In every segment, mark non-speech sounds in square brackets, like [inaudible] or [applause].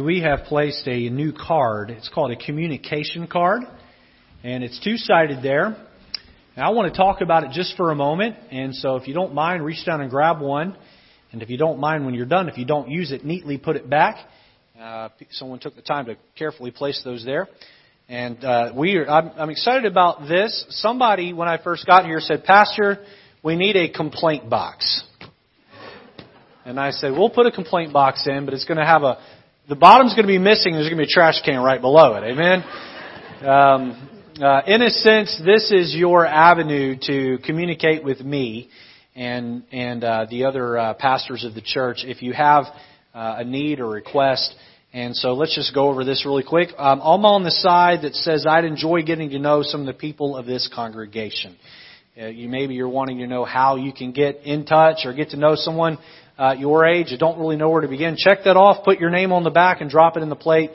We have placed a new card. It's called a communication card, and it's two sided there. Now, I want to talk about it just for a moment, and so if you don't mind, reach down and grab one. And if you don't mind when you're done, if you don't use it, neatly put it back. Uh, someone took the time to carefully place those there. And uh, we are, I'm, I'm excited about this. Somebody, when I first got here, said, Pastor, we need a complaint box. And I said, we'll put a complaint box in, but it's going to have a the bottom's going to be missing. There's going to be a trash can right below it. Amen. Um, uh, in a sense, this is your avenue to communicate with me and and uh, the other uh, pastors of the church if you have uh, a need or request. And so let's just go over this really quick. Um, I'm on the side that says I'd enjoy getting to know some of the people of this congregation. Uh, you maybe you're wanting to know how you can get in touch or get to know someone uh, your age, you don't really know where to begin, check that off, put your name on the back and drop it in the plate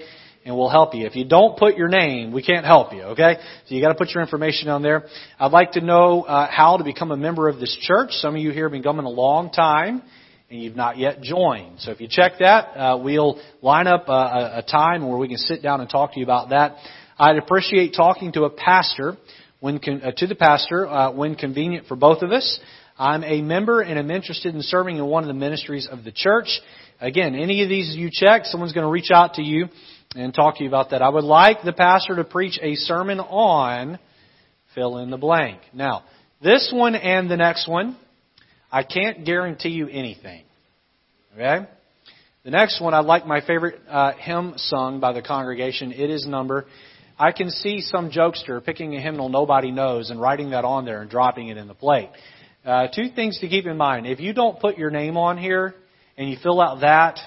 and we'll help you. If you don't put your name, we can't help you, okay? So you gotta put your information on there. I'd like to know, uh, how to become a member of this church. Some of you here have been coming a long time and you've not yet joined. So if you check that, uh, we'll line up a, a time where we can sit down and talk to you about that. I'd appreciate talking to a pastor when con- uh, to the pastor uh, when convenient for both of us. I'm a member and I'm interested in serving in one of the ministries of the church. Again, any of these you check, someone's going to reach out to you and talk to you about that. I would like the pastor to preach a sermon on fill in the blank. Now, this one and the next one, I can't guarantee you anything. Okay? The next one, I like my favorite uh, hymn sung by the congregation. It is number. I can see some jokester picking a hymnal nobody knows and writing that on there and dropping it in the plate. Uh, two things to keep in mind. If you don't put your name on here and you fill out that,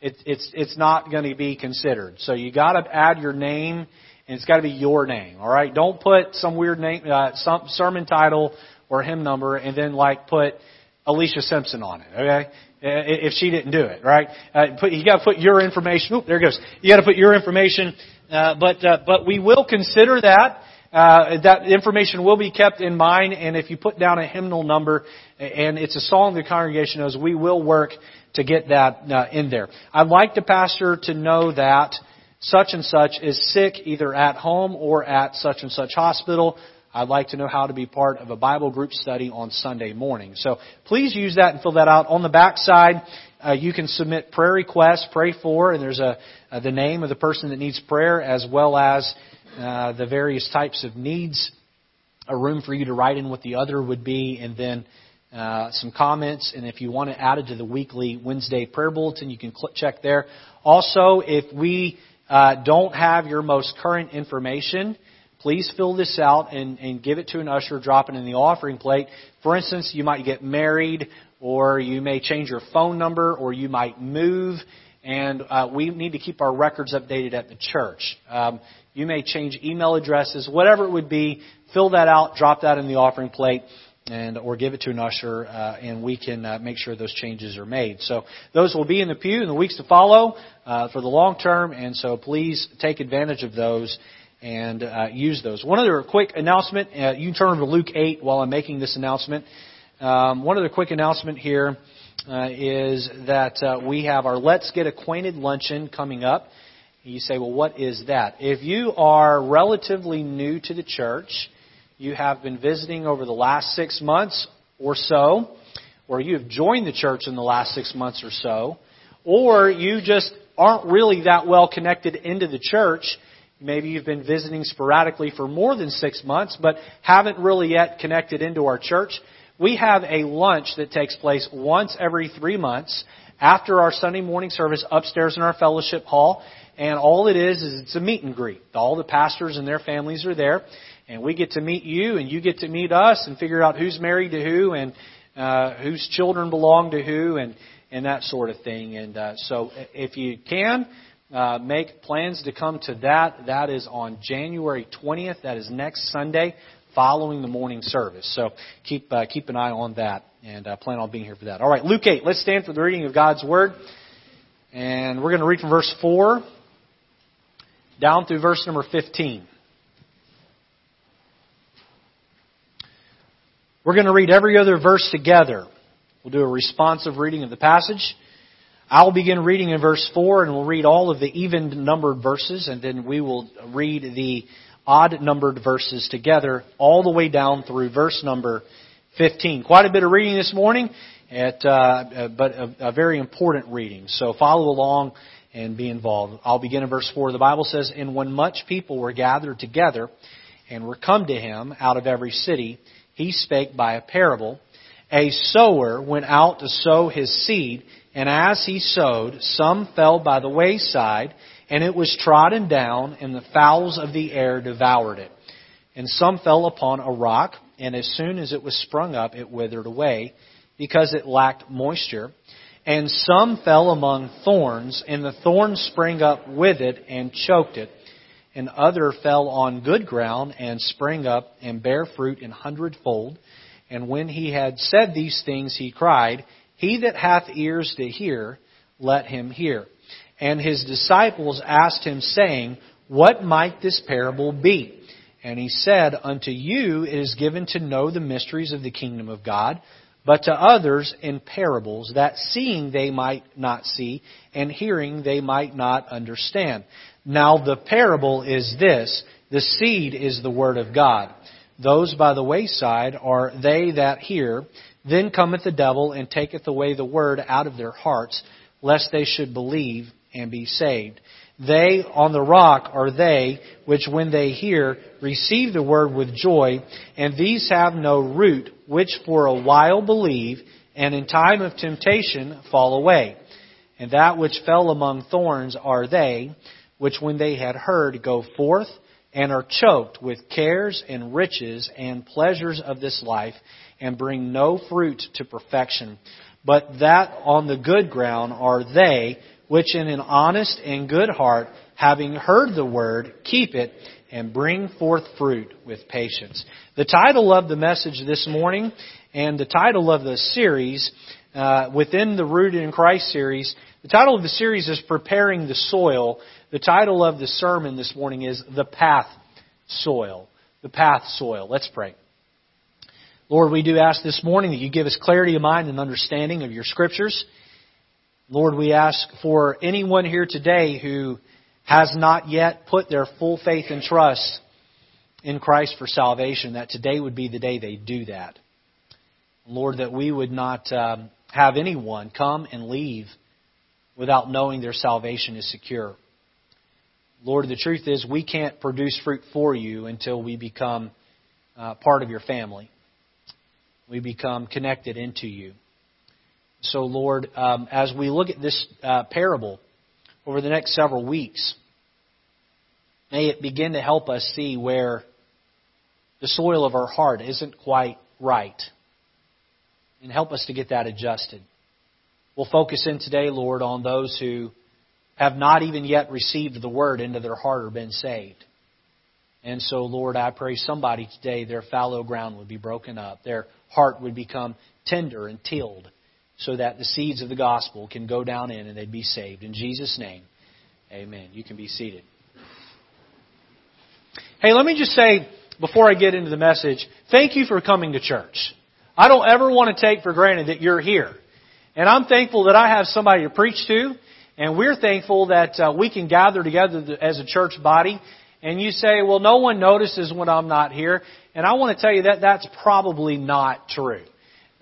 it, it's it's not going to be considered. So you got to add your name, and it's got to be your name. All right. Don't put some weird name, uh, some sermon title or hymn number, and then like put Alicia Simpson on it. Okay. If she didn't do it, right? Uh, put, you got to put your information. Oop, there it goes. You got to put your information. Uh, but uh, but we will consider that uh, that information will be kept in mind, and if you put down a hymnal number and it's a song the congregation knows, we will work to get that uh, in there. I'd like the pastor to know that such and such is sick either at home or at such and such hospital. I'd like to know how to be part of a Bible group study on Sunday morning. So please use that and fill that out. On the back side, uh, you can submit prayer requests, pray for, and there's a, uh, the name of the person that needs prayer as well as uh, the various types of needs, a room for you to write in what the other would be, and then uh, some comments. And if you want to add it to the weekly Wednesday prayer bulletin, you can click, check there. Also, if we uh, don't have your most current information, please fill this out and, and give it to an usher, drop it in the offering plate. For instance, you might get married, or you may change your phone number, or you might move, and uh, we need to keep our records updated at the church. Um, you may change email addresses, whatever it would be. Fill that out, drop that in the offering plate, and or give it to an usher, uh, and we can uh, make sure those changes are made. So those will be in the pew in the weeks to follow uh, for the long term, and so please take advantage of those and uh, use those. One other quick announcement. Uh, you can turn to Luke 8 while I'm making this announcement. Um, one other quick announcement here uh, is that we have our Let's Get Acquainted luncheon coming up. You say, well, what is that? If you are relatively new to the church, you have been visiting over the last six months or so, or you have joined the church in the last six months or so, or you just aren't really that well connected into the church, maybe you've been visiting sporadically for more than six months, but haven't really yet connected into our church, we have a lunch that takes place once every three months after our Sunday morning service upstairs in our fellowship hall. And all it is is it's a meet and greet. All the pastors and their families are there, and we get to meet you, and you get to meet us, and figure out who's married to who, and uh, whose children belong to who, and and that sort of thing. And uh, so, if you can uh, make plans to come to that, that is on January 20th. That is next Sunday, following the morning service. So keep uh, keep an eye on that, and uh, plan on being here for that. All right, Luke 8. Let's stand for the reading of God's word, and we're going to read from verse 4 down through verse number 15. We're going to read every other verse together. We'll do a responsive reading of the passage. I'll begin reading in verse 4 and we'll read all of the even numbered verses and then we will read the odd numbered verses together all the way down through verse number 15. Quite a bit of reading this morning, at, uh, but a, a very important reading. So follow along and be involved. I'll begin in verse 4. The Bible says, And when much people were gathered together and were come to him out of every city, he spake by a parable. A sower went out to sow his seed, and as he sowed, some fell by the wayside, and it was trodden down, and the fowls of the air devoured it. And some fell upon a rock, and as soon as it was sprung up, it withered away, because it lacked moisture. And some fell among thorns, and the thorns sprang up with it and choked it. And other fell on good ground and sprang up and bare fruit in hundredfold. And when he had said these things, he cried, he that hath ears to hear, let him hear. And his disciples asked him, saying, What might this parable be? And he said, Unto you it is given to know the mysteries of the kingdom of God, but to others in parables, that seeing they might not see, and hearing they might not understand. Now the parable is this the seed is the word of God. Those by the wayside are they that hear, then cometh the devil and taketh away the word out of their hearts, lest they should believe and be saved. They on the rock are they which when they hear receive the word with joy, and these have no root, which for a while believe, and in time of temptation fall away. And that which fell among thorns are they, which when they had heard go forth, and are choked with cares and riches and pleasures of this life, and bring no fruit to perfection. But that on the good ground are they which in an honest and good heart, having heard the word, keep it and bring forth fruit with patience. The title of the message this morning and the title of the series uh, within the Rooted in Christ series, the title of the series is Preparing the Soil. The title of the sermon this morning is The Path Soil. The Path Soil. Let's pray. Lord, we do ask this morning that you give us clarity of mind and understanding of your scriptures. Lord, we ask for anyone here today who has not yet put their full faith and trust in Christ for salvation, that today would be the day they do that. Lord, that we would not um, have anyone come and leave without knowing their salvation is secure. Lord, the truth is we can't produce fruit for you until we become uh, part of your family we become connected into you. So, Lord, um, as we look at this uh, parable over the next several weeks, may it begin to help us see where the soil of our heart isn't quite right and help us to get that adjusted. We'll focus in today, Lord, on those who have not even yet received the word into their heart or been saved. And so, Lord, I pray somebody today, their fallow ground would be broken up. Their heart would become tender and tilled so that the seeds of the gospel can go down in and they'd be saved. In Jesus' name, amen. You can be seated. Hey, let me just say, before I get into the message, thank you for coming to church. I don't ever want to take for granted that you're here. And I'm thankful that I have somebody to preach to, and we're thankful that uh, we can gather together as a church body. And you say, well, no one notices when I'm not here. And I want to tell you that that's probably not true.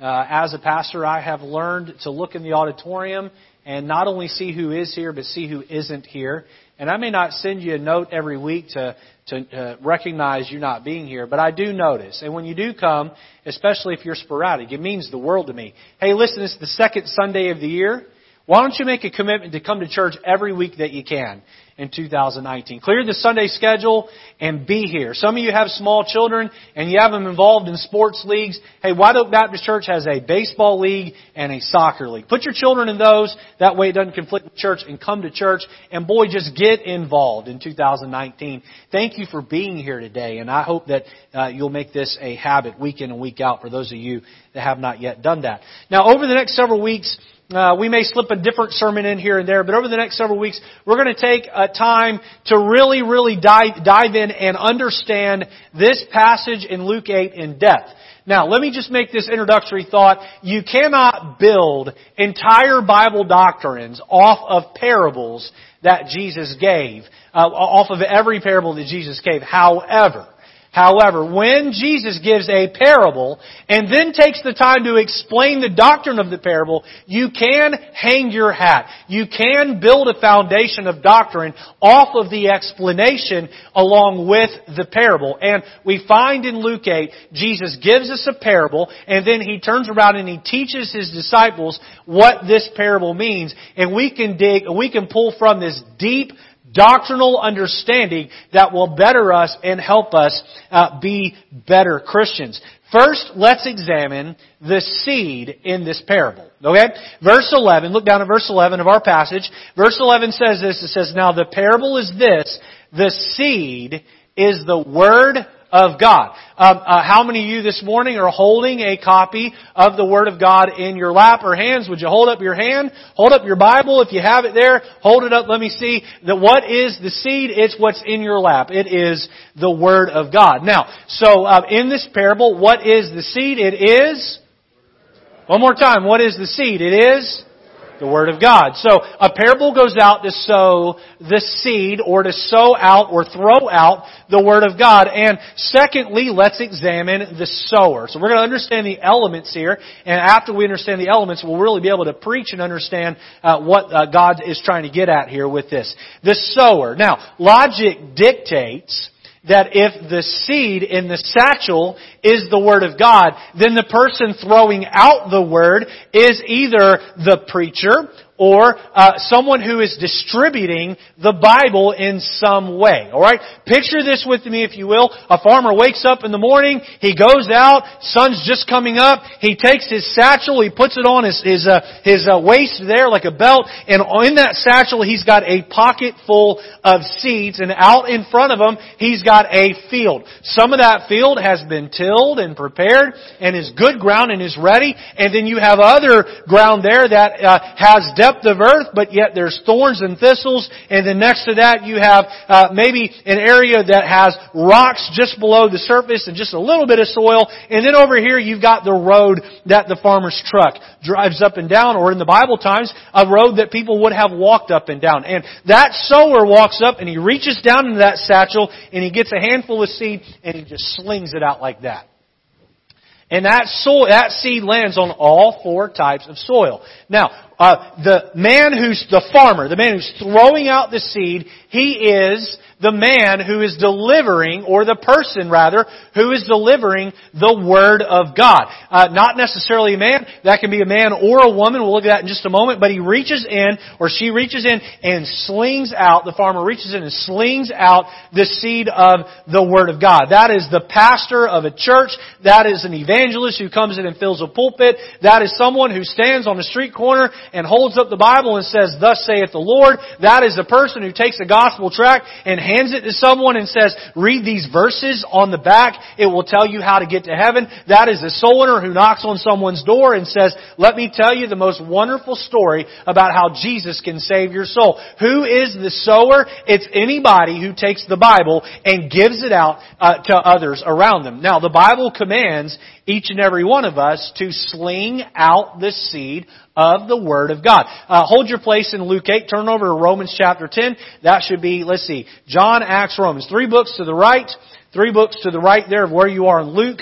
Uh, as a pastor, I have learned to look in the auditorium and not only see who is here, but see who isn't here. And I may not send you a note every week to to uh, recognize you not being here, but I do notice. And when you do come, especially if you're sporadic, it means the world to me. Hey, listen, it's the second Sunday of the year. Why don't you make a commitment to come to church every week that you can? In 2019. Clear the Sunday schedule and be here. Some of you have small children and you have them involved in sports leagues. Hey, White Oak Baptist Church has a baseball league and a soccer league. Put your children in those. That way it doesn't conflict with church and come to church. And boy, just get involved in 2019. Thank you for being here today and I hope that uh, you'll make this a habit week in and week out for those of you that have not yet done that. Now over the next several weeks, Uh, we may slip a different sermon in here and there, but over the next several weeks, we're going to take a time to really, really dive, dive in and understand this passage in Luke 8 in depth. Now, let me just make this introductory thought. You cannot build entire Bible doctrines off of parables that Jesus gave, uh, off of every parable that Jesus gave. However, However, when Jesus gives a parable and then takes the time to explain the doctrine of the parable, you can hang your hat. You can build a foundation of doctrine off of the explanation along with the parable. And we find in Luke 8, Jesus gives us a parable and then he turns around and he teaches his disciples what this parable means. And we can dig, we can pull from this deep doctrinal understanding that will better us and help us uh, be better Christians. First, let's examine the seed in this parable. Okay? Verse 11, look down at verse 11 of our passage. Verse 11 says this, it says, Now the parable is this, the seed is the word of God. Um, uh, how many of you this morning are holding a copy of the Word of God in your lap or hands? Would you hold up your hand? Hold up your Bible if you have it there. Hold it up. Let me see that what is the seed? It's what's in your lap. It is the Word of God. Now, so uh, in this parable, what is the seed? It is. One more time. What is the seed? It is the Word of God. So a parable goes out to sow the seed or to sow out or throw out the Word of God. And secondly, let's examine the sower. So we're going to understand the elements here. And after we understand the elements, we'll really be able to preach and understand uh, what uh, God is trying to get at here with this. The sower. Now, logic dictates that if the seed in the satchel is the Word of God, then the person throwing out the Word is either the preacher or uh, someone who is distributing the Bible in some way. All right, picture this with me, if you will. A farmer wakes up in the morning, he goes out, sun's just coming up, he takes his satchel, he puts it on his his uh, his uh, waist there like a belt, and in that satchel he's got a pocket full of seeds, and out in front of him he's got a field. Some of that field has been tilled and prepared and is good ground and is ready, and then you have other ground there that uh, has depth of earth, but yet there's thorns and thistles. And then next to that you have uh, maybe an area that has rocks just below the surface and just a little bit of soil. And then over here you've got the road that the farmer's truck drives up and down, or in the Bible times, a road that people would have walked up and down. And that sower walks up and he reaches down into that satchel and he gets a handful of seed and he just slings it out like that. And that soil, that seed lands on all four types of soil. Now, uh, the man who's the farmer, the man who's throwing out the seed, he is the man who is delivering, or the person rather, who is delivering the Word of God. Uh, not necessarily a man, that can be a man or a woman, we'll look at that in just a moment, but he reaches in, or she reaches in and slings out, the farmer reaches in and slings out the seed of the Word of God. That is the pastor of a church, that is an evangelist who comes in and fills a pulpit, that is someone who stands on a street corner and holds up the Bible and says, Thus saith the Lord, that is the person who takes a gospel tract and hands it to someone and says, read these verses on the back. It will tell you how to get to heaven. That is a soul winner who knocks on someone's door and says, let me tell you the most wonderful story about how Jesus can save your soul. Who is the sower? It's anybody who takes the Bible and gives it out uh, to others around them. Now, the Bible commands each and every one of us to sling out the seed of the Word of God. Uh, hold your place in Luke 8. Turn over to Romans chapter 10. That should be, let's see, John, Acts, Romans. Three books to the right. Three books to the right there of where you are in Luke.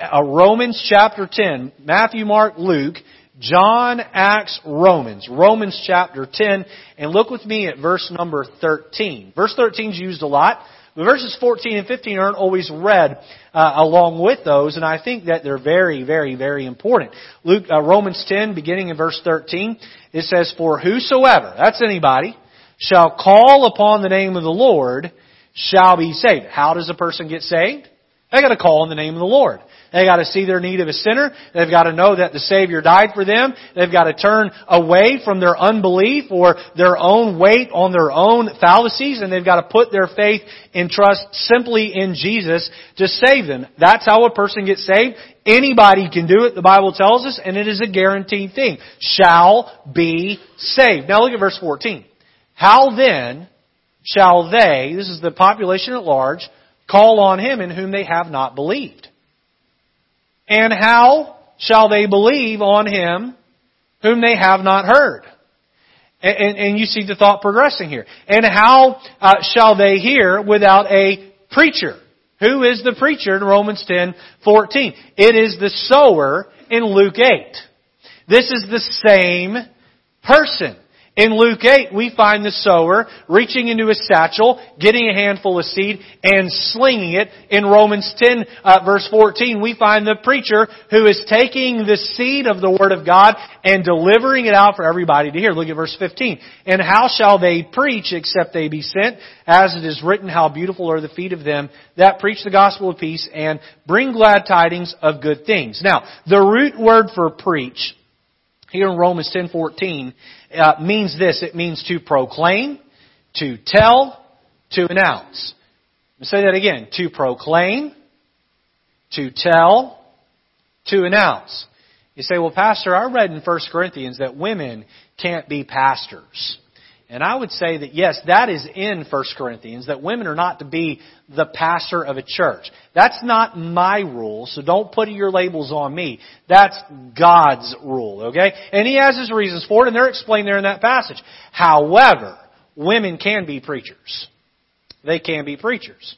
Uh, Romans chapter 10. Matthew, Mark, Luke. John, Acts, Romans. Romans chapter 10. And look with me at verse number 13. Verse 13 is used a lot. But verses 14 and 15 aren't always read uh, along with those, and I think that they're very, very, very important. Luke, uh, Romans 10, beginning in verse 13, it says, For whosoever, that's anybody, shall call upon the name of the Lord shall be saved. How does a person get saved? They got to call on the name of the Lord. They got to see their need of a sinner. They've got to know that the Savior died for them. They've got to turn away from their unbelief or their own weight on their own fallacies and they've got to put their faith and trust simply in Jesus to save them. That's how a person gets saved. Anybody can do it, the Bible tells us, and it is a guaranteed thing. Shall be saved. Now look at verse 14. How then shall they, this is the population at large, call on him in whom they have not believed? And how shall they believe on him whom they have not heard? And, and, and you see the thought progressing here. And how uh, shall they hear without a preacher? Who is the preacher in Romans 10, 14? It is the sower in Luke 8. This is the same person. In Luke 8, we find the sower reaching into his satchel, getting a handful of seed, and slinging it. In Romans 10, uh, verse 14, we find the preacher who is taking the seed of the Word of God and delivering it out for everybody to hear. Look at verse 15. And how shall they preach except they be sent? As it is written, how beautiful are the feet of them that preach the gospel of peace and bring glad tidings of good things. Now, the root word for preach here in Romans 10:14 uh, means this. It means to proclaim, to tell, to announce. Let say that again. To proclaim, to tell, to announce. You say, well, Pastor, I read in 1 Corinthians that women can't be pastors. And I would say that yes, that is in 1 Corinthians, that women are not to be the pastor of a church. That's not my rule, so don't put your labels on me. That's God's rule, okay? And He has His reasons for it, and they're explained there in that passage. However, women can be preachers. They can be preachers.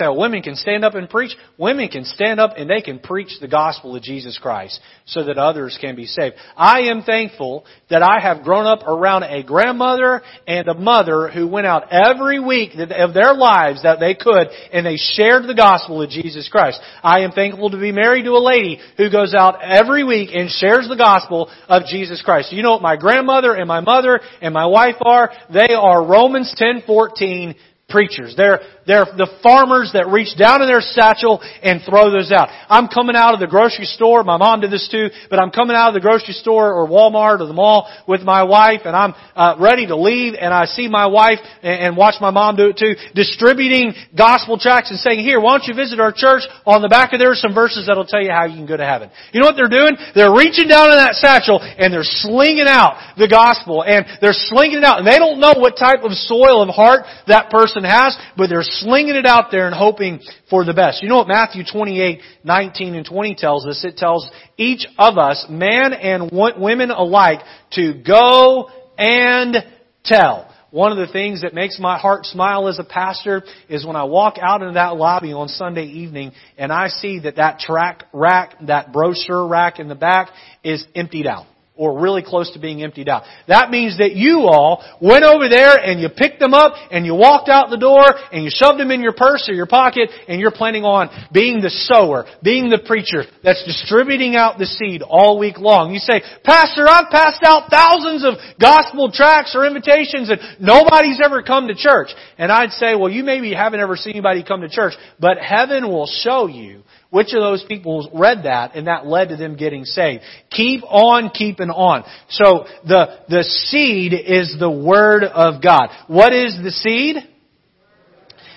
Well, women can stand up and preach. Women can stand up and they can preach the gospel of Jesus Christ so that others can be saved. I am thankful that I have grown up around a grandmother and a mother who went out every week of their lives that they could and they shared the gospel of Jesus Christ. I am thankful to be married to a lady who goes out every week and shares the gospel of Jesus Christ. You know what my grandmother and my mother and my wife are? They are Romans 10:14 preachers. They're, they're the farmers that reach down in their satchel and throw those out. I'm coming out of the grocery store. My mom did this too, but I'm coming out of the grocery store or Walmart or the mall with my wife and I'm uh, ready to leave and I see my wife and, and watch my mom do it too, distributing gospel tracts and saying, here, why don't you visit our church? On the back of there are some verses that'll tell you how you can go to heaven. You know what they're doing? They're reaching down in that satchel and they're slinging out the gospel and they're slinging it out and they don't know what type of soil of heart that person has, but they're slinging it out there and hoping for the best. You know what Matthew 28, 19 and 20 tells us? It tells each of us, man and women alike, to go and tell. One of the things that makes my heart smile as a pastor is when I walk out into that lobby on Sunday evening and I see that that track rack, that brochure rack in the back is emptied out or really close to being emptied out. That means that you all went over there and you picked them up and you walked out the door and you shoved them in your purse or your pocket and you're planning on being the sower, being the preacher that's distributing out the seed all week long. You say, Pastor, I've passed out thousands of gospel tracts or invitations and nobody's ever come to church. And I'd say, well, you maybe haven't ever seen anybody come to church, but heaven will show you which of those people read that and that led to them getting saved? Keep on keeping on. So the, the seed is the Word of God. What is the seed?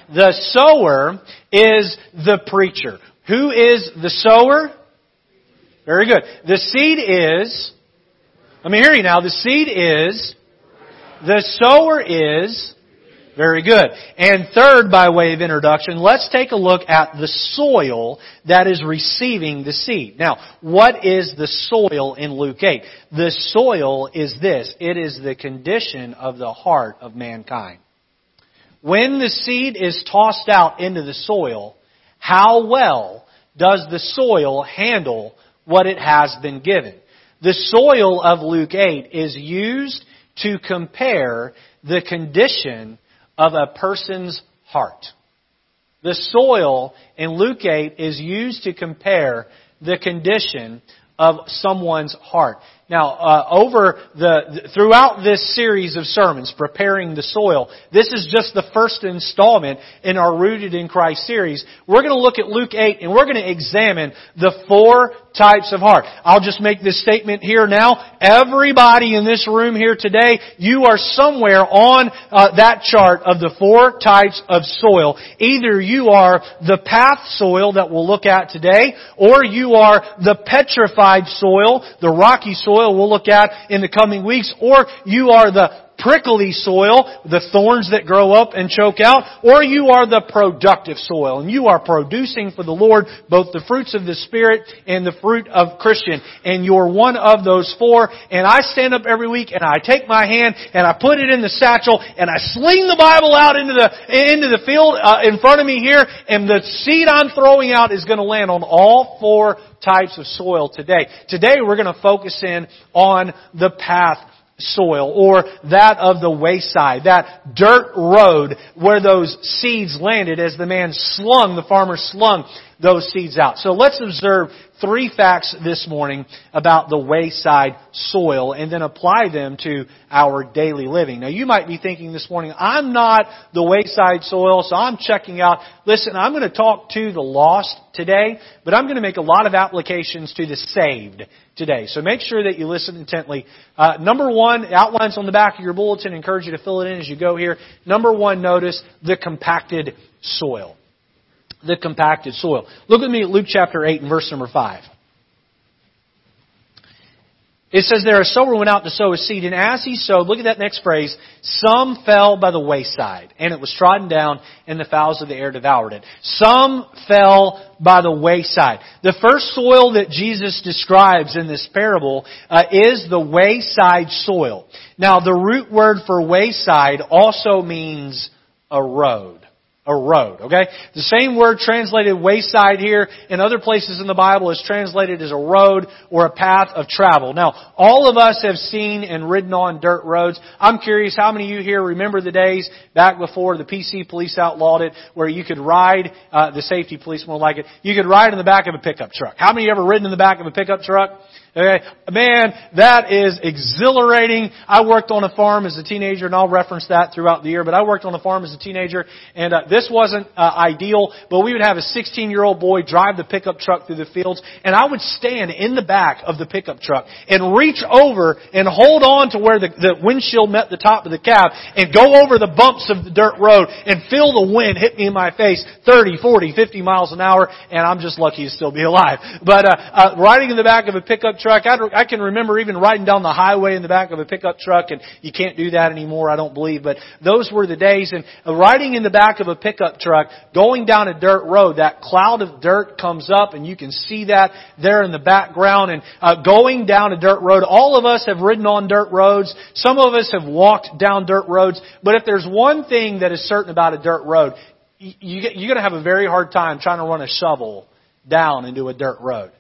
The sower is the preacher. Who is the sower? Very good. The seed is, let me hear you now, the seed is, the sower is, very good. And third, by way of introduction, let's take a look at the soil that is receiving the seed. Now, what is the soil in Luke 8? The soil is this. It is the condition of the heart of mankind. When the seed is tossed out into the soil, how well does the soil handle what it has been given? The soil of Luke 8 is used to compare the condition of a person's heart. The soil in Luke 8 is used to compare the condition of someone's heart. Now, uh, over the throughout this series of sermons, preparing the soil, this is just the first installment in our Rooted in Christ series. We're going to look at Luke 8 and we're going to examine the four types of heart. I'll just make this statement here now. Everybody in this room here today, you are somewhere on uh, that chart of the four types of soil. Either you are the path soil that we'll look at today, or you are the petrified soil, the rocky soil soil we'll look at in the coming weeks, or you are the prickly soil, the thorns that grow up and choke out, or you are the productive soil, and you are producing for the Lord both the fruits of the Spirit and the fruit of Christian, and you're one of those four, and I stand up every week and I take my hand and I put it in the satchel and I sling the Bible out into the, into the field uh, in front of me here, and the seed I'm throwing out is going to land on all four types of soil today. Today we're going to focus in on the path soil or that of the wayside, that dirt road where those seeds landed as the man slung, the farmer slung those seeds out. So let's observe three facts this morning about the wayside soil and then apply them to our daily living. Now you might be thinking this morning, I'm not the wayside soil, so I'm checking out. Listen, I'm going to talk to the lost today, but I'm going to make a lot of applications to the saved today. So make sure that you listen intently. Uh, number one, outlines on the back of your bulletin. Encourage you to fill it in as you go here. Number one, notice the compacted soil the compacted soil. Look with me at Luke chapter 8 and verse number 5. It says there, a sower went out to sow his seed, and as he sowed, look at that next phrase, some fell by the wayside, and it was trodden down, and the fowls of the air devoured it. Some fell by the wayside. The first soil that Jesus describes in this parable uh, is the wayside soil. Now, the root word for wayside also means a road a road, okay? The same word translated wayside here in other places in the Bible is translated as a road or a path of travel. Now, all of us have seen and ridden on dirt roads. I'm curious how many of you here remember the days back before the PC police outlawed it where you could ride, uh, the safety police more like it, you could ride in the back of a pickup truck. How many of you ever ridden in the back of a pickup truck? Okay. Man, that is exhilarating. I worked on a farm as a teenager, and I'll reference that throughout the year, but I worked on a farm as a teenager, and uh, this wasn't uh, ideal, but we would have a 16-year-old boy drive the pickup truck through the fields, and I would stand in the back of the pickup truck and reach over and hold on to where the, the windshield met the top of the cab and go over the bumps of the dirt road and feel the wind hit me in my face 30, 40, 50 miles an hour, and I'm just lucky to still be alive. But uh, uh, riding in the back of a pickup truck, I can remember even riding down the highway in the back of a pickup truck, and you can't do that anymore, I don't believe. But those were the days. And riding in the back of a pickup truck, going down a dirt road, that cloud of dirt comes up, and you can see that there in the background. And uh, going down a dirt road, all of us have ridden on dirt roads. Some of us have walked down dirt roads. But if there's one thing that is certain about a dirt road, you, you're going to have a very hard time trying to run a shovel down into a dirt road.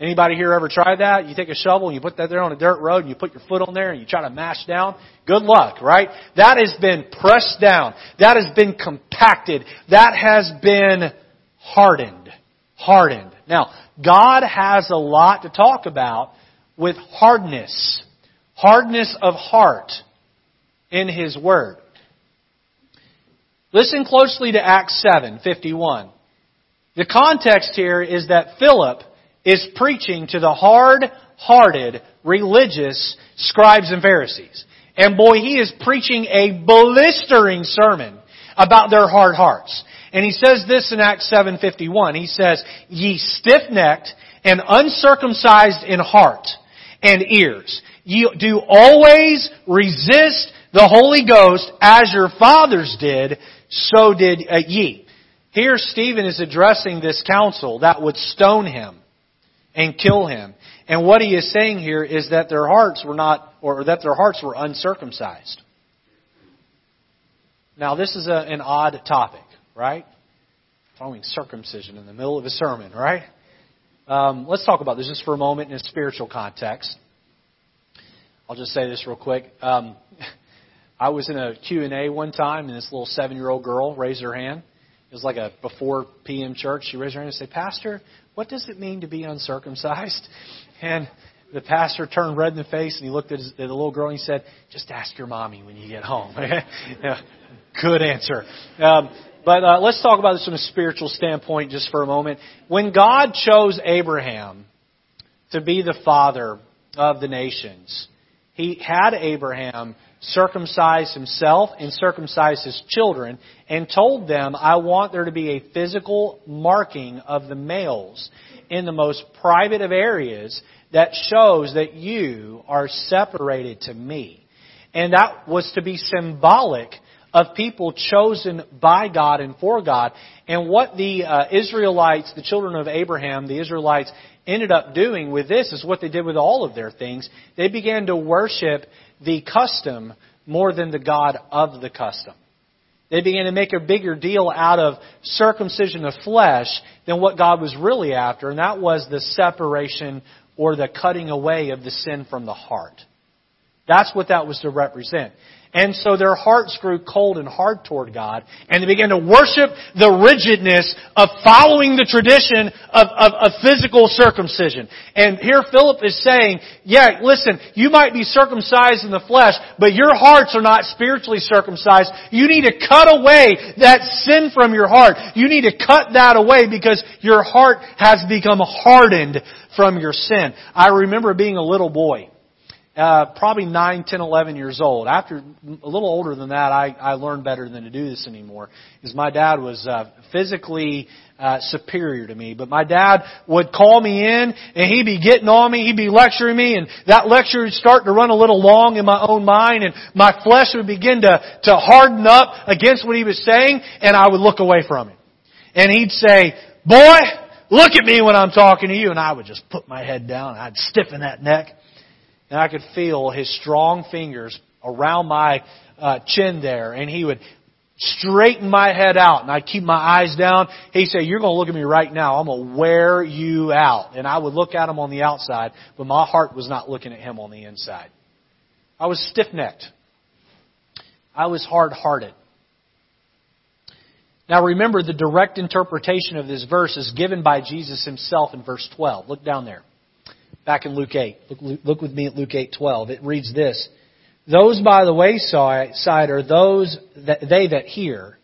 Anybody here ever tried that? You take a shovel and you put that there on a dirt road and you put your foot on there and you try to mash down. Good luck, right? That has been pressed down. That has been compacted. That has been hardened. Hardened. Now, God has a lot to talk about with hardness. Hardness of heart in His Word. Listen closely to Acts 7:51. The context here is that Philip is preaching to the hard-hearted religious scribes and Pharisees. And boy, he is preaching a blistering sermon about their hard hearts. And he says this in Acts 7:51. He says, "Ye stiff-necked and uncircumcised in heart and ears, ye do always resist the Holy Ghost as your fathers did, so did uh, ye." Here Stephen is addressing this council that would stone him and kill him. And what he is saying here is that their hearts were not, or that their hearts were uncircumcised. Now, this is a, an odd topic, right? Throwing circumcision in the middle of a sermon, right? Um, let's talk about this just for a moment in a spiritual context. I'll just say this real quick. Um, [laughs] I was in a Q&A one time, and this little seven-year-old girl raised her hand. It was like a before PM church. She raised her hand and said, Pastor, what does it mean to be uncircumcised? [laughs] And the pastor turned red in the face and he looked at, his, at the little girl and he said, "Just ask your mommy when you get home." [laughs] good answer. Um, but uh, let's talk about this from a spiritual standpoint just for a moment. When God chose Abraham to be the father of the nations, He had Abraham circumcise himself and circumcise his children and told them, I want there to be a physical marking of the males in the most private of areas that shows that you are separated to me. And that was to be symbolic of people chosen by God and for God. And what the uh, Israelites, the children of Abraham, the Israelites, ended up doing with this is what they did with all of their things. They began to worship the custom more than the God of the custom. They began to make a bigger deal out of circumcision of flesh than what God was really after, and that was the separation or the cutting away of the sin from the heart. That's what that was to represent. And so their hearts grew cold and hard toward God, and they began to worship the rigidness of following the tradition of, of, of, physical circumcision. And here Philip is saying, yeah, listen, you might be circumcised in the flesh, but your hearts are not spiritually circumcised. You need to cut away that sin from your heart. You need to cut that away because your heart has become hardened from your sin. I remember being a little boy uh, probably 9, 10, 11 years old. After a little older than that, I, I learned better than to do this anymore. Because my dad was uh, physically uh, superior to me. But my dad would call me in, and he'd be getting on me, he'd be lecturing me, and that lecture would start to run a little long in my own mind, and my flesh would begin to, to harden up against what he was saying, and I would look away from him. And he'd say, boy, look at me when I'm talking to you, and I would just put my head down, and I'd stiffen that neck and I could feel his strong fingers around my uh, chin there, and he would straighten my head out, and I'd keep my eyes down. He'd say, "You're going to look at me right now. I'm going to wear you out." And I would look at him on the outside, but my heart was not looking at him on the inside. I was stiff-necked. I was hard-hearted. Now remember, the direct interpretation of this verse is given by Jesus himself in verse 12. Look down there back in Luke 8. Look, look with me at Luke 8:12. It reads this: Those by the wayside are those that they that hear.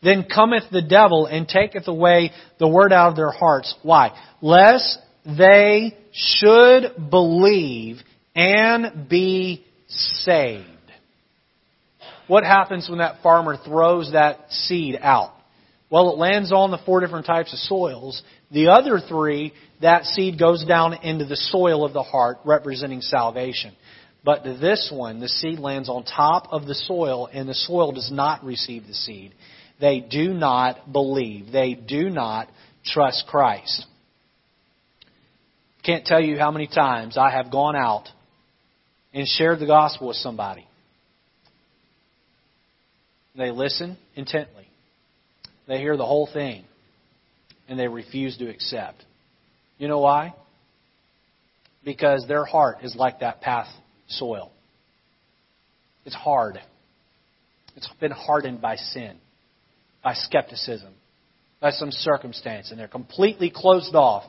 Then cometh the devil and taketh away the word out of their hearts. Why? Lest they should believe and be saved. What happens when that farmer throws that seed out? Well, it lands on the four different types of soils. The other three, that seed goes down into the soil of the heart, representing salvation. But to this one, the seed lands on top of the soil, and the soil does not receive the seed. They do not believe. They do not trust Christ. Can't tell you how many times I have gone out and shared the gospel with somebody. They listen intently. They hear the whole thing and they refuse to accept. You know why? Because their heart is like that path soil. It's hard. It's been hardened by sin, by skepticism, by some circumstance, and they're completely closed off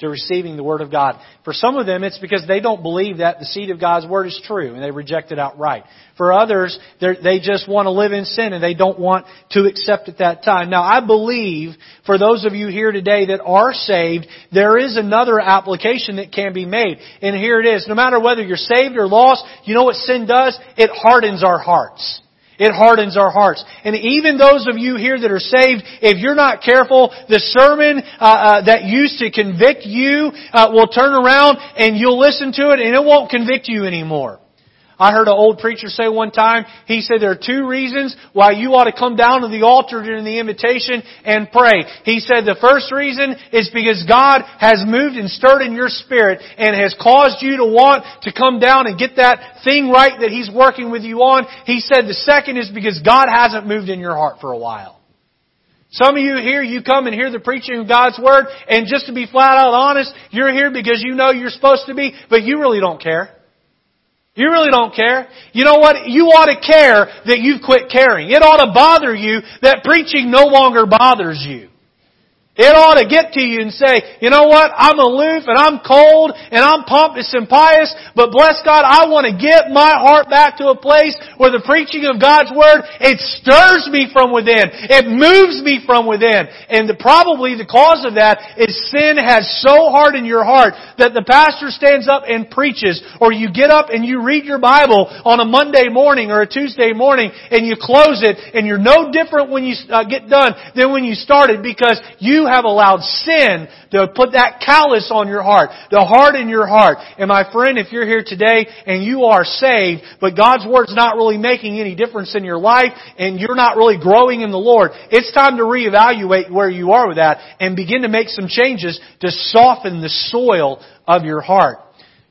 to receiving the Word of God. For some of them, it's because they don't believe that the seed of God's Word is true, and they reject it outright. For others, they just want to live in sin, and they don't want to accept at that time. Now, I believe, for those of you here today that are saved, there is another application that can be made. And here it is. No matter whether you're saved or lost, you know what sin does? It hardens our hearts. It hardens our hearts. And even those of you here that are saved, if you're not careful, the sermon uh, uh, that used to convict you uh, will turn around and you'll listen to it and it won't convict you anymore. I heard an old preacher say one time, he said there are two reasons why you ought to come down to the altar during the invitation and pray. He said the first reason is because God has moved and stirred in your spirit and has caused you to want to come down and get that thing right that He's working with you on. He said the second is because God hasn't moved in your heart for a while. Some of you here, you come and hear the preaching of God's Word, and just to be flat out honest, you're here because you know you're supposed to be, but you really don't care. You really don't care. You know what? You ought to care that you've quit caring. It ought to bother you that preaching no longer bothers you. It ought to get to you and say, you know what, I'm aloof and I'm cold and I'm pompous and pious, but bless God, I want to get my heart back to a place where the preaching of God's Word, it stirs me from within. It moves me from within. And the, probably the cause of that is sin has so hardened your heart that the pastor stands up and preaches, or you get up and you read your Bible on a Monday morning or a Tuesday morning and you close it and you're no different when you uh, get done than when you started because you have allowed sin to put that callous on your heart, to harden your heart. And my friend, if you're here today and you are saved, but God's Word's not really making any difference in your life and you're not really growing in the Lord, it's time to reevaluate where you are with that and begin to make some changes to soften the soil of your heart.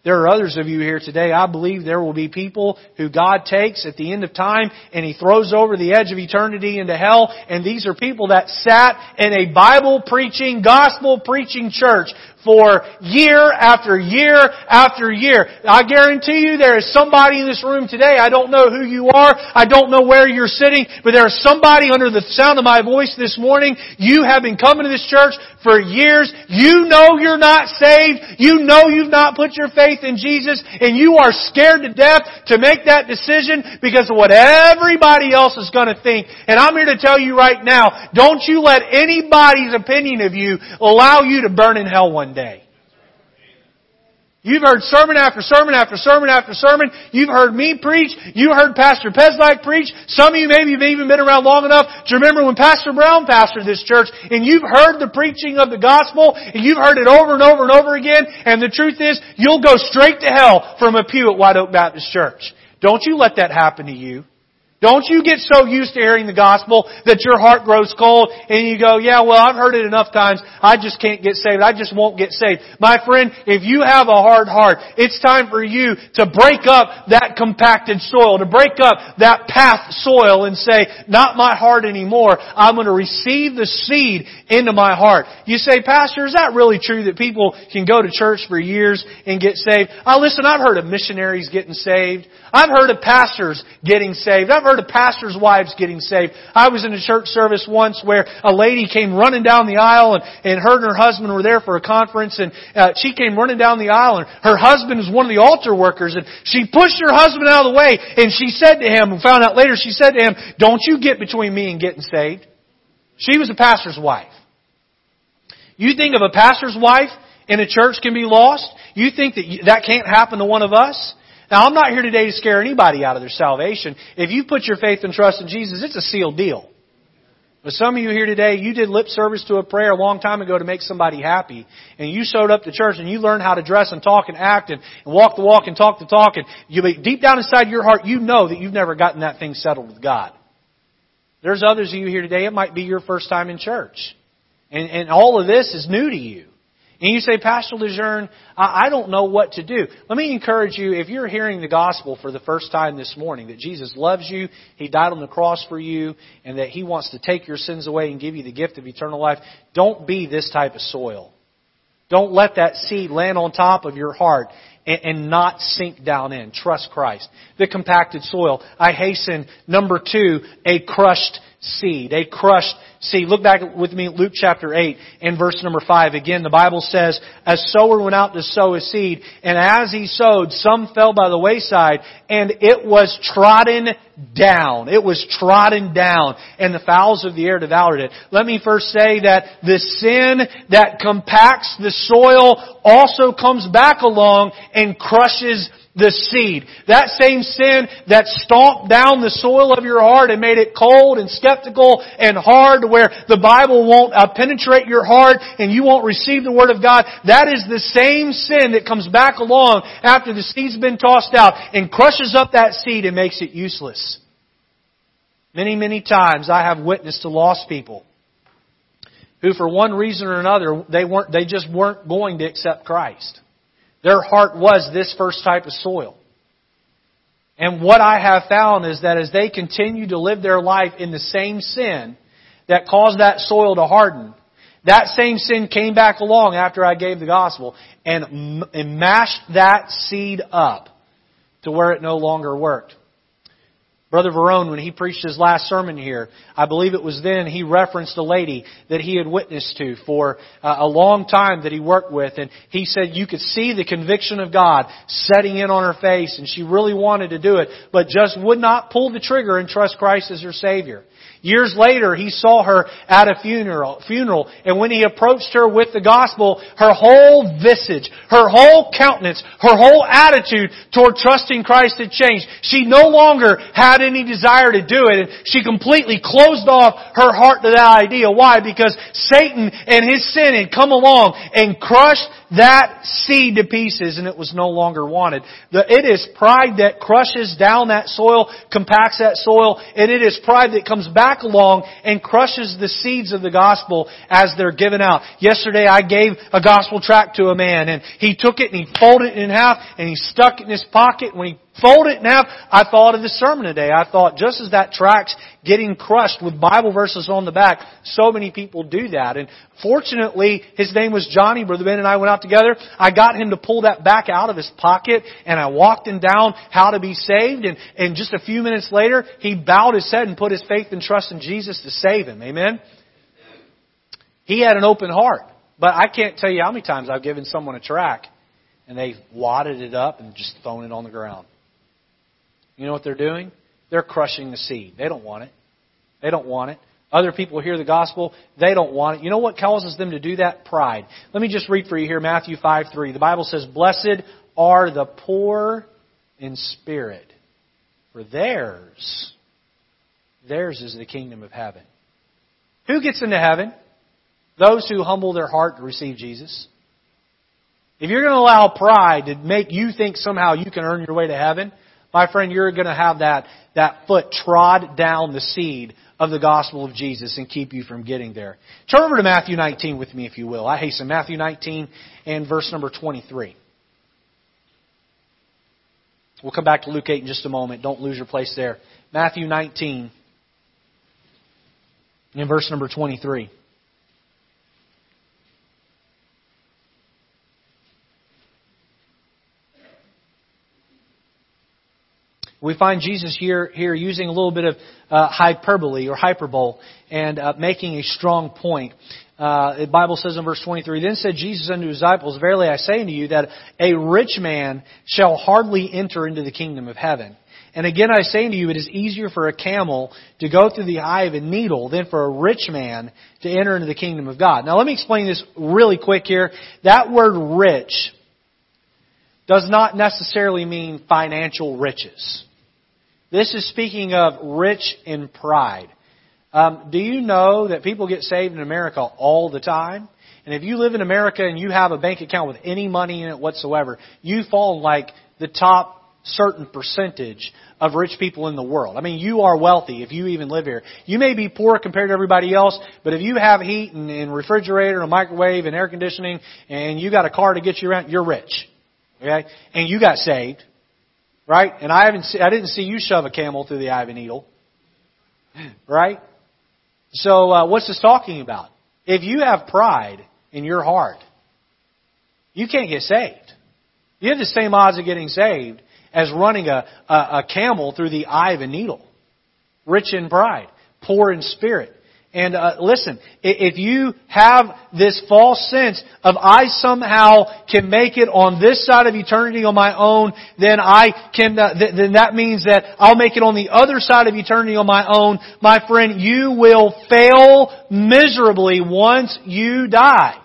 There are others of you here today. I believe there will be people who God takes at the end of time and He throws over the edge of eternity into hell. And these are people that sat in a Bible preaching, gospel preaching church for year after year after year. I guarantee you there is somebody in this room today, I don't know who you are, I don't know where you're sitting, but there is somebody under the sound of my voice this morning, you have been coming to this church for years, you know you're not saved, you know you've not put your faith in Jesus, and you are scared to death to make that decision because of what everybody else is going to think. And I'm here to tell you right now, don't you let anybody's opinion of you allow you to burn in hell one day. You've heard sermon after sermon after sermon after sermon. You've heard me preach. You heard Pastor Peslak preach. Some of you maybe have even been around long enough to remember when Pastor Brown pastored this church and you've heard the preaching of the gospel and you've heard it over and over and over again and the truth is you'll go straight to hell from a pew at White Oak Baptist Church. Don't you let that happen to you. Don't you get so used to hearing the gospel that your heart grows cold and you go, yeah, well, I've heard it enough times. I just can't get saved. I just won't get saved. My friend, if you have a hard heart, it's time for you to break up that compacted soil, to break up that path soil and say, not my heart anymore. I'm going to receive the seed into my heart. You say, Pastor, is that really true that people can go to church for years and get saved? Uh, listen, I've heard of missionaries getting saved. I've heard of pastors getting saved. I've heard of pastors' wives getting saved. I was in a church service once where a lady came running down the aisle and, and her and her husband were there for a conference and uh, she came running down the aisle and her husband was one of the altar workers and she pushed her husband out of the way and she said to him, and found out later, she said to him, don't you get between me and getting saved. She was a pastor's wife. You think of a pastor's wife in a church can be lost? You think that that can't happen to one of us? Now, I'm not here today to scare anybody out of their salvation. If you put your faith and trust in Jesus, it's a sealed deal. But some of you here today, you did lip service to a prayer a long time ago to make somebody happy. And you showed up to church and you learned how to dress and talk and act and, and walk the walk and talk the talk. And you, deep down inside your heart, you know that you've never gotten that thing settled with God. There's others of you here today, it might be your first time in church. And, and all of this is new to you. And you say, Pastor Lejeune, I don't know what to do. Let me encourage you, if you're hearing the gospel for the first time this morning, that Jesus loves you, He died on the cross for you, and that He wants to take your sins away and give you the gift of eternal life, don't be this type of soil. Don't let that seed land on top of your heart and, and not sink down in. Trust Christ. The compacted soil. I hasten, number two, a crushed seed. A crushed seed. Look back with me at Luke chapter 8 and verse number 5. Again, the Bible says, A sower went out to sow his seed, and as he sowed, some fell by the wayside, and it was trodden down. It was trodden down, and the fowls of the air devoured it. Let me first say that the sin that compacts the soil also comes back along and crushes the seed. That same sin that stomped down the soil of your heart and made it cold and skeptical and hard where the Bible won't uh, penetrate your heart and you won't receive the Word of God, that is the same sin that comes back along after the seed's been tossed out and crushes up that seed and makes it useless. Many, many times I have witnessed to lost people who for one reason or another, they weren't, they just weren't going to accept Christ. Their heart was this first type of soil. And what I have found is that as they continue to live their life in the same sin that caused that soil to harden, that same sin came back along after I gave the gospel and, and mashed that seed up to where it no longer worked. Brother Verone, when he preached his last sermon here, I believe it was then he referenced a lady that he had witnessed to for uh, a long time that he worked with, and he said you could see the conviction of God setting in on her face, and she really wanted to do it, but just would not pull the trigger and trust Christ as her Savior. Years later, he saw her at a funeral, funeral, and when he approached her with the gospel, her whole visage, her whole countenance, her whole attitude toward trusting Christ had changed. She no longer had any desire to do it, and she completely closed off her heart to that idea. Why? Because Satan and his sin had come along and crushed that seed to pieces and it was no longer wanted. it is pride that crushes down that soil, compacts that soil, and it is pride that comes back along and crushes the seeds of the gospel as they're given out. Yesterday I gave a gospel tract to a man and he took it and he folded it in half and he stuck it in his pocket. When he fold it in half. I thought of the sermon today. I thought just as that track's getting crushed with Bible verses on the back, so many people do that. And fortunately, his name was Johnny. Brother Ben and I went out together. I got him to pull that back out of his pocket and I walked him down how to be saved. And, and just a few minutes later, he bowed his head and put his faith and trust in Jesus to save him. Amen? He had an open heart. But I can't tell you how many times I've given someone a track and they've wadded it up and just thrown it on the ground. You know what they're doing? They're crushing the seed. They don't want it. They don't want it. Other people hear the gospel, they don't want it. You know what causes them to do that? Pride. Let me just read for you here Matthew 5 3. The Bible says, Blessed are the poor in spirit, for theirs, theirs is the kingdom of heaven. Who gets into heaven? Those who humble their heart to receive Jesus. If you're going to allow pride to make you think somehow you can earn your way to heaven, my friend, you're going to have that, that foot trod down the seed of the gospel of Jesus and keep you from getting there. Turn over to Matthew 19 with me, if you will. I hasten. Matthew 19 and verse number 23. We'll come back to Luke 8 in just a moment. Don't lose your place there. Matthew 19 and verse number 23. We find Jesus here, here using a little bit of uh, hyperbole or hyperbole and uh, making a strong point. Uh, the Bible says in verse 23, Then said Jesus unto his disciples, Verily I say unto you that a rich man shall hardly enter into the kingdom of heaven. And again I say unto you, it is easier for a camel to go through the eye of a needle than for a rich man to enter into the kingdom of God. Now let me explain this really quick here. That word rich does not necessarily mean financial riches. This is speaking of rich in pride. Um, do you know that people get saved in America all the time? And if you live in America and you have a bank account with any money in it whatsoever, you fall like the top certain percentage of rich people in the world. I mean, you are wealthy if you even live here. You may be poor compared to everybody else, but if you have heat and, and refrigerator and a microwave and air conditioning and you got a car to get you around, you're rich. Okay? And you got saved. Right? And I haven't see, I didn't see you shove a camel through the eye of a needle. Right? So uh, what's this talking about? If you have pride in your heart, you can't get saved. You have the same odds of getting saved as running a, a, a camel through the eye of a needle. Rich in pride, poor in spirit, and uh, listen, if you have this false sense of I somehow can make it on this side of eternity on my own, then I can. Uh, th- then that means that I'll make it on the other side of eternity on my own. My friend, you will fail miserably once you die.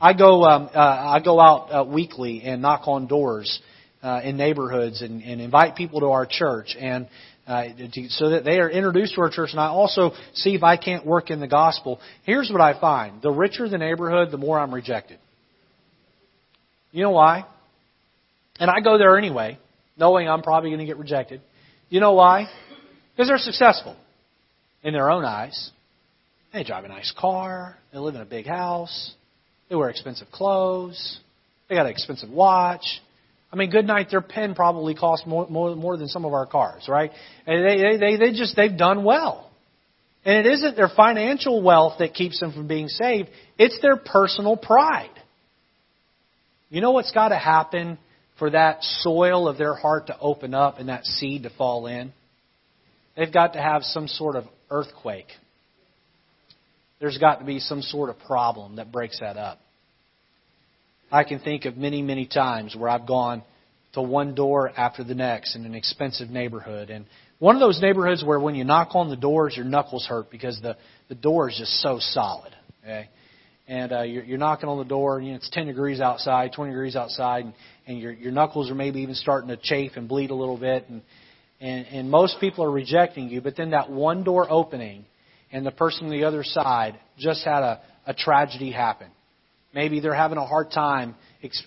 I go. Um, uh, I go out uh, weekly and knock on doors uh, in neighborhoods and, and invite people to our church and uh, to, so that they are introduced to our church. And I also see if I can't work in the gospel. Here's what I find: the richer the neighborhood, the more I'm rejected. You know why? And I go there anyway, knowing I'm probably going to get rejected. You know why? Because they're successful in their own eyes. They drive a nice car. They live in a big house. They wear expensive clothes. They got an expensive watch. I mean, good night, their pen probably costs more, more, more than some of our cars, right? And they, they, they just, they've done well. And it isn't their financial wealth that keeps them from being saved, it's their personal pride. You know what's got to happen for that soil of their heart to open up and that seed to fall in? they've got to have some sort of earthquake. There's got to be some sort of problem that breaks that up. I can think of many, many times where I've gone to one door after the next in an expensive neighborhood. And one of those neighborhoods where when you knock on the doors, your knuckles hurt because the, the door is just so solid. Okay? And uh, you're, you're knocking on the door, and you know, it's 10 degrees outside, 20 degrees outside, and, and your, your knuckles are maybe even starting to chafe and bleed a little bit. And, and, and most people are rejecting you. But then that one door opening, and the person on the other side just had a, a tragedy happen. Maybe they're having a hard time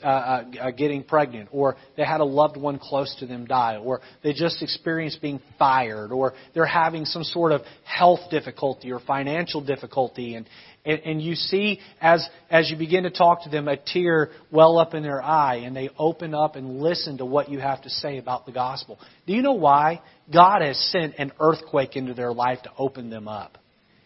uh, uh, uh, getting pregnant, or they had a loved one close to them die, or they just experienced being fired, or they're having some sort of health difficulty or financial difficulty, and and, and you see as as you begin to talk to them, a tear well up in their eye, and they open up and listen to what you have to say about the gospel. Do you know why? God has sent an earthquake into their life to open them up.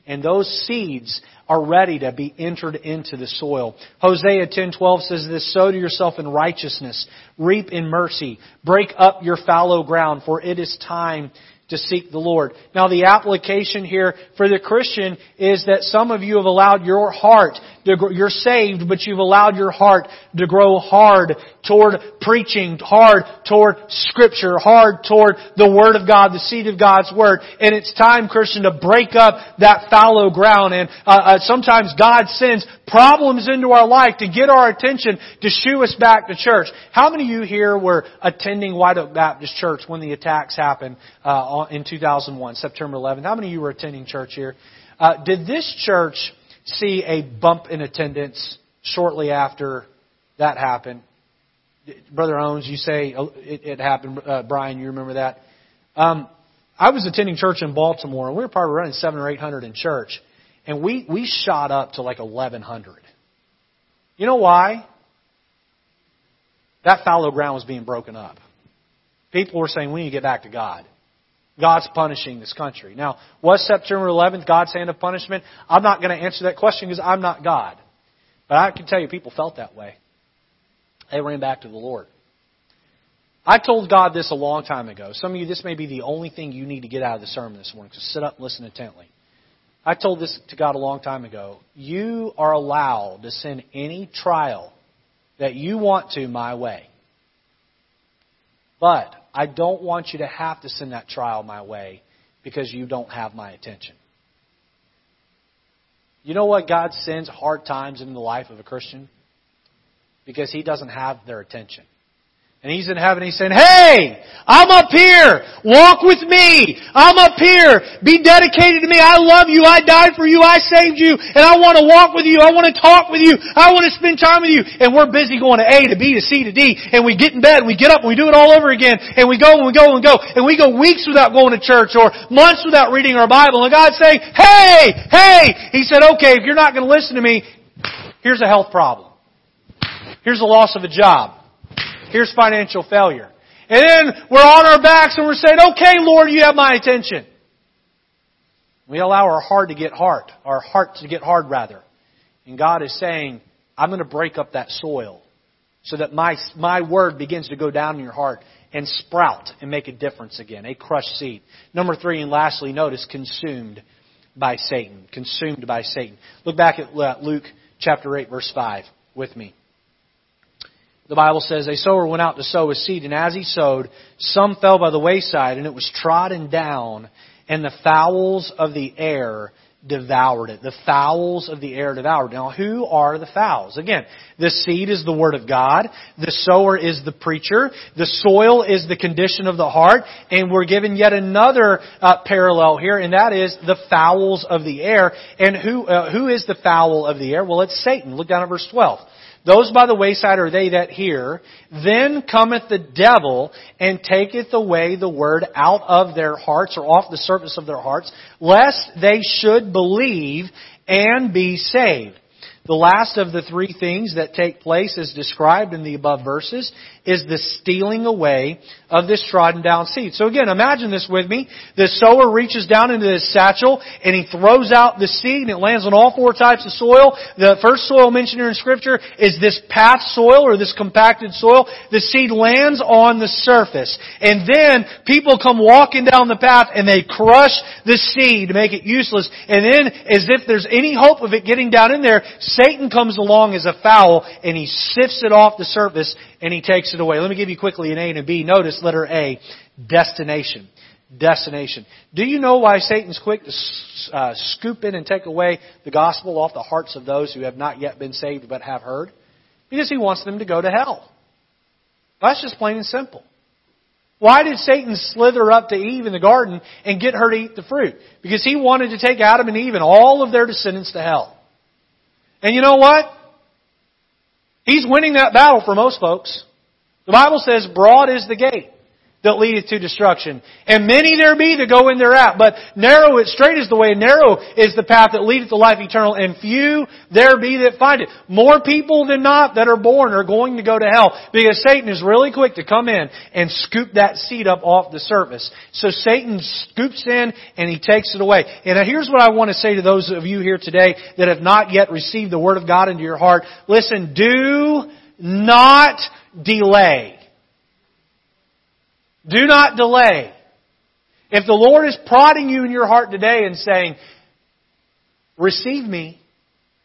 And those seeds are ready to be entered into the soil. Hosea 10:12 says this, sow to yourself in righteousness, reap in mercy, break up your fallow ground, for it is time to seek the Lord. Now the application here for the Christian is that some of you have allowed your heart to you're saved, but you've allowed your heart to grow hard toward preaching, hard toward scripture, hard toward the Word of God, the seed of God's Word. And it's time, Christian, to break up that fallow ground. And uh, uh, sometimes God sends problems into our life to get our attention, to shoo us back to church. How many of you here were attending White Oak Baptist Church when the attacks happened uh, in 2001, September 11th? How many of you were attending church here? Uh, did this church see a bump in attendance shortly after that happened. Brother Owens, you say oh, it, it happened. Uh, Brian, you remember that? Um, I was attending church in Baltimore, and we were probably running seven or eight hundred in church, and we we shot up to like eleven hundred. You know why? That fallow ground was being broken up. People were saying, "We need to get back to God." God's punishing this country. Now, was September 11th God's hand of punishment? I'm not going to answer that question because I'm not God. But I can tell you people felt that way. They ran back to the Lord. I told God this a long time ago. Some of you, this may be the only thing you need to get out of the sermon this morning. So sit up and listen intently. I told this to God a long time ago. You are allowed to send any trial that you want to my way. But I don't want you to have to send that trial my way because you don't have my attention. You know what God sends hard times in the life of a Christian? Because He doesn't have their attention. And he's in heaven, he's saying, Hey! I'm up here! Walk with me! I'm up here! Be dedicated to me! I love you! I died for you! I saved you! And I want to walk with you! I want to talk with you! I want to spend time with you! And we're busy going to A to B to C to D, and we get in bed, and we get up, and we do it all over again, and we go, and we go, and go, and we go weeks without going to church, or months without reading our Bible, and God's saying, Hey! Hey! He said, okay, if you're not going to listen to me, here's a health problem. Here's the loss of a job. Here's financial failure. And then we're on our backs and we're saying, okay, Lord, you have my attention. We allow our heart to get hard, our heart to get hard rather. And God is saying, I'm going to break up that soil so that my, my word begins to go down in your heart and sprout and make a difference again, a crushed seed. Number three, and lastly, notice consumed by Satan. Consumed by Satan. Look back at uh, Luke chapter 8, verse 5 with me the Bible says, a sower went out to sow his seed, and as he sowed, some fell by the wayside, and it was trodden down, and the fowls of the air devoured it. The fowls of the air devoured. it. Now, who are the fowls? Again, the seed is the Word of God. The sower is the preacher. The soil is the condition of the heart. And we're given yet another uh, parallel here, and that is the fowls of the air. And who, uh, who is the fowl of the air? Well, it's Satan. Look down at verse 12. Those by the wayside are they that hear. Then cometh the devil and taketh away the word out of their hearts or off the surface of their hearts, lest they should believe and be saved. The last of the three things that take place as described in the above verses is the stealing away of this trodden down seed. So again, imagine this with me. The sower reaches down into his satchel and he throws out the seed and it lands on all four types of soil. The first soil mentioned here in scripture is this path soil or this compacted soil. The seed lands on the surface. And then people come walking down the path and they crush the seed to make it useless. And then as if there's any hope of it getting down in there, Satan comes along as a fowl and he sifts it off the surface and he takes it away. Let me give you quickly an A and a B. Notice letter A, destination. Destination. Do you know why Satan's quick to uh, scoop in and take away the gospel off the hearts of those who have not yet been saved but have heard? Because he wants them to go to hell. That's just plain and simple. Why did Satan slither up to Eve in the garden and get her to eat the fruit? Because he wanted to take Adam and Eve and all of their descendants to hell. And you know what? He's winning that battle for most folks. The Bible says broad is the gate that leadeth to destruction. And many there be that go in thereat. But narrow it, straight is the way, narrow is the path that leadeth to life eternal, and few there be that find it. More people than not that are born are going to go to hell, because Satan is really quick to come in and scoop that seed up off the surface. So Satan scoops in and he takes it away. And here's what I want to say to those of you here today that have not yet received the Word of God into your heart. Listen, do not delay. Do not delay. If the Lord is prodding you in your heart today and saying, receive me,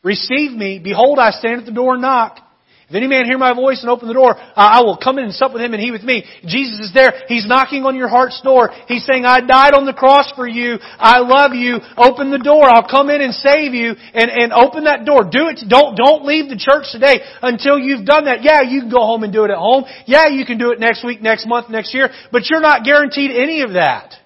receive me, behold I stand at the door and knock. If any man hear my voice and open the door, I will come in and sup with him and he with me. Jesus is there. He's knocking on your heart's door. He's saying, I died on the cross for you. I love you. Open the door. I'll come in and save you and, and open that door. Do it. Don't, don't leave the church today until you've done that. Yeah, you can go home and do it at home. Yeah, you can do it next week, next month, next year, but you're not guaranteed any of that.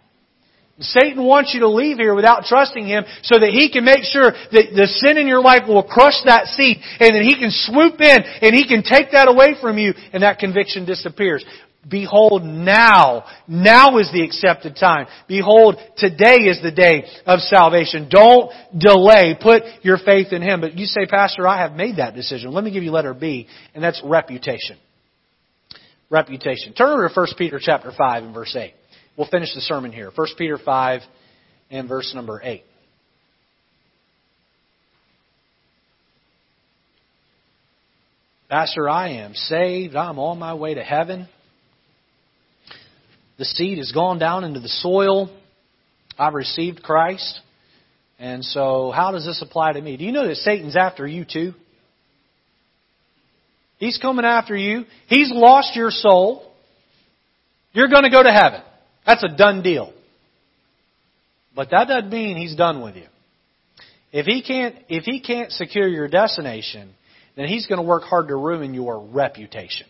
Satan wants you to leave here without trusting him so that he can make sure that the sin in your life will crush that seed and that he can swoop in and he can take that away from you and that conviction disappears. Behold now, now is the accepted time. Behold, today is the day of salvation. Don't delay. Put your faith in Him. But you say, Pastor, I have made that decision. Let me give you letter B, and that's reputation. Reputation. Turn over to 1 Peter chapter 5 and verse 8. We'll finish the sermon here. 1 Peter 5 and verse number 8. Pastor, I am saved. I'm on my way to heaven. The seed has gone down into the soil. I've received Christ. And so, how does this apply to me? Do you know that Satan's after you too? He's coming after you. He's lost your soul. You're going to go to heaven. That's a done deal. But that doesn't mean he's done with you. If he can't, if he can't secure your destination, then he's going to work hard to ruin your reputation.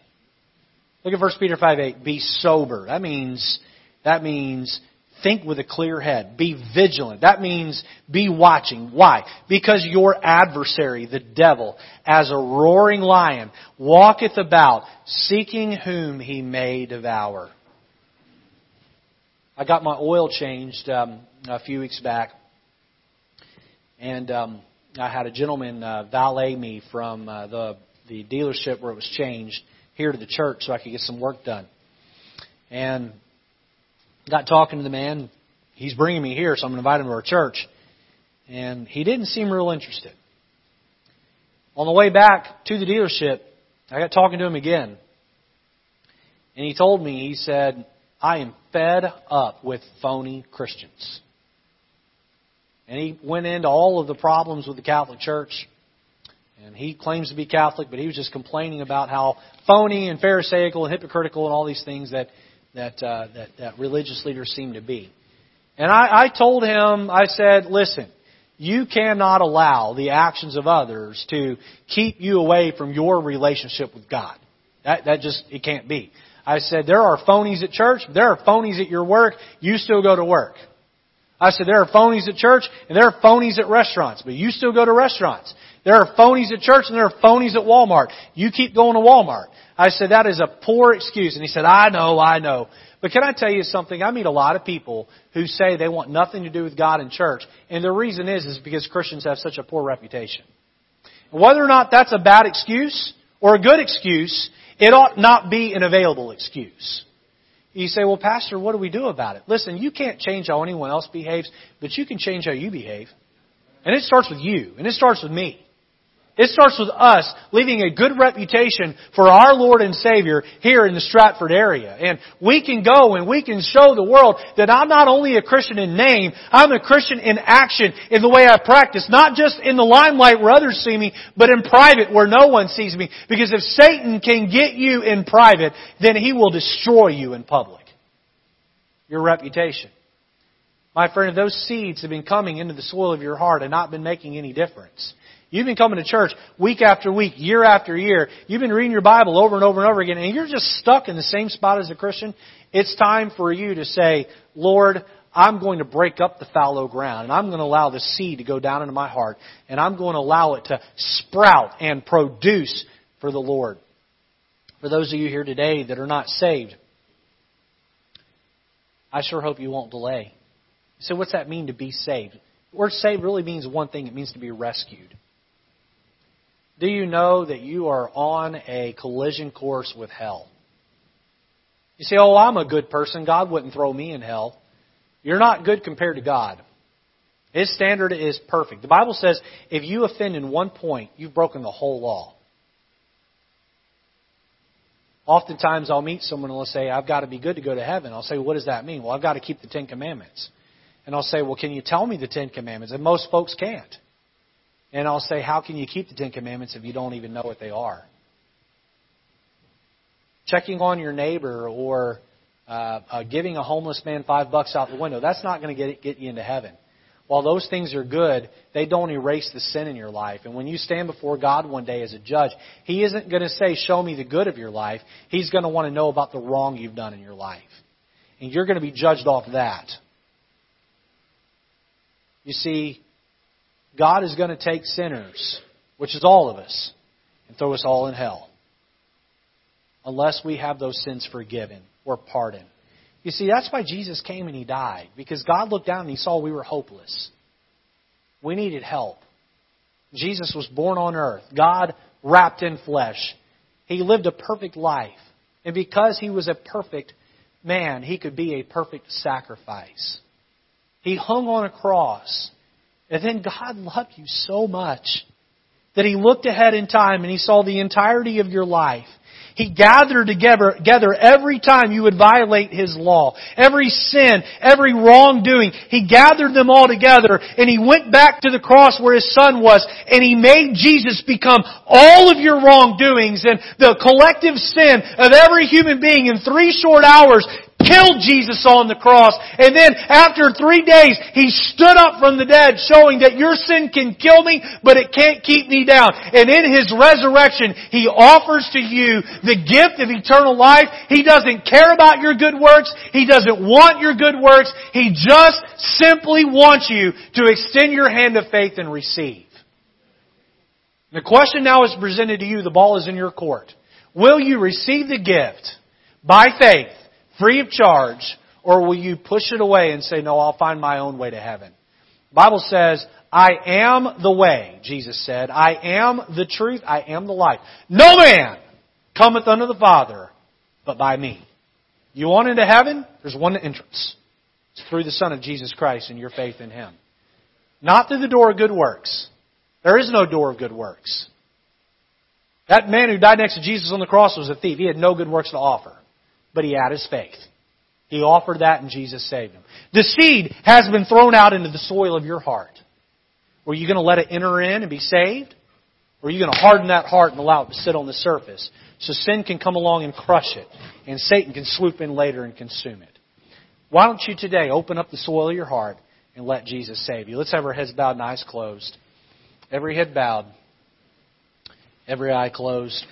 Look at 1 Peter 5 8. Be sober. That means, that means think with a clear head. Be vigilant. That means be watching. Why? Because your adversary, the devil, as a roaring lion, walketh about, seeking whom he may devour. I got my oil changed um, a few weeks back, and um, I had a gentleman uh, valet me from uh, the the dealership where it was changed here to the church so I could get some work done. And got talking to the man. He's bringing me here, so I'm going to invite him to our church. And he didn't seem real interested. On the way back to the dealership, I got talking to him again. And he told me, he said, I am fed up with phony Christians. And he went into all of the problems with the Catholic Church. And he claims to be Catholic, but he was just complaining about how phony and pharisaical and hypocritical and all these things that that uh, that, that religious leaders seem to be. And I, I told him, I said, listen, you cannot allow the actions of others to keep you away from your relationship with God. That that just it can't be. I said, there are phonies at church, there are phonies at your work, you still go to work. I said, there are phonies at church and there are phonies at restaurants, but you still go to restaurants. There are phonies at church and there are phonies at Walmart. You keep going to Walmart. I said, that is a poor excuse. And he said, I know, I know. But can I tell you something? I meet a lot of people who say they want nothing to do with God and church. And the reason is, is because Christians have such a poor reputation. Whether or not that's a bad excuse or a good excuse, it ought not be an available excuse. You say, well, Pastor, what do we do about it? Listen, you can't change how anyone else behaves, but you can change how you behave. And it starts with you, and it starts with me. It starts with us leaving a good reputation for our Lord and Savior here in the Stratford area. And we can go and we can show the world that I'm not only a Christian in name, I'm a Christian in action in the way I practice. Not just in the limelight where others see me, but in private where no one sees me. Because if Satan can get you in private, then he will destroy you in public. Your reputation. My friend, if those seeds have been coming into the soil of your heart and not been making any difference, You've been coming to church week after week, year after year. You've been reading your Bible over and over and over again, and you're just stuck in the same spot as a Christian. It's time for you to say, Lord, I'm going to break up the fallow ground, and I'm going to allow the seed to go down into my heart, and I'm going to allow it to sprout and produce for the Lord. For those of you here today that are not saved, I sure hope you won't delay. So, what's that mean to be saved? The word saved really means one thing it means to be rescued. Do you know that you are on a collision course with hell? You say, oh, I'm a good person. God wouldn't throw me in hell. You're not good compared to God. His standard is perfect. The Bible says if you offend in one point, you've broken the whole law. Oftentimes I'll meet someone and they'll say, I've got to be good to go to heaven. I'll say, what does that mean? Well, I've got to keep the Ten Commandments. And I'll say, well, can you tell me the Ten Commandments? And most folks can't. And I'll say, how can you keep the Ten Commandments if you don't even know what they are? Checking on your neighbor or uh, uh, giving a homeless man five bucks out the window, that's not going to get, get you into heaven. While those things are good, they don't erase the sin in your life. And when you stand before God one day as a judge, He isn't going to say, Show me the good of your life. He's going to want to know about the wrong you've done in your life. And you're going to be judged off that. You see, God is going to take sinners, which is all of us, and throw us all in hell. Unless we have those sins forgiven or pardoned. You see, that's why Jesus came and He died. Because God looked down and He saw we were hopeless. We needed help. Jesus was born on earth. God wrapped in flesh. He lived a perfect life. And because He was a perfect man, He could be a perfect sacrifice. He hung on a cross. And then God loved you so much that He looked ahead in time and He saw the entirety of your life. He gathered together, together every time you would violate His law. Every sin, every wrongdoing. He gathered them all together and He went back to the cross where His Son was and He made Jesus become all of your wrongdoings and the collective sin of every human being in three short hours killed Jesus on the cross. And then after three days, He stood up from the dead showing that your sin can kill me, but it can't keep me down. And in His resurrection, He offers to you the gift of eternal life. He doesn't care about your good works. He doesn't want your good works. He just simply wants you to extend your hand of faith and receive. The question now is presented to you. The ball is in your court. Will you receive the gift by faith free of charge, or will you push it away and say, no, I'll find my own way to heaven? The Bible says, I am the way, Jesus said. I am the truth. I am the life. No man cometh unto the Father but by me. You want into heaven? There's one entrance. It's through the Son of Jesus Christ and your faith in Him. Not through the door of good works. There is no door of good works. That man who died next to Jesus on the cross was a thief. He had no good works to offer but he had his faith. He offered that and Jesus saved him. The seed has been thrown out into the soil of your heart. Were you going to let it enter in and be saved? Or are you going to harden that heart and allow it to sit on the surface so sin can come along and crush it and Satan can swoop in later and consume it? Why don't you today open up the soil of your heart and let Jesus save you? Let's have our heads bowed and eyes closed. Every head bowed, every eye closed.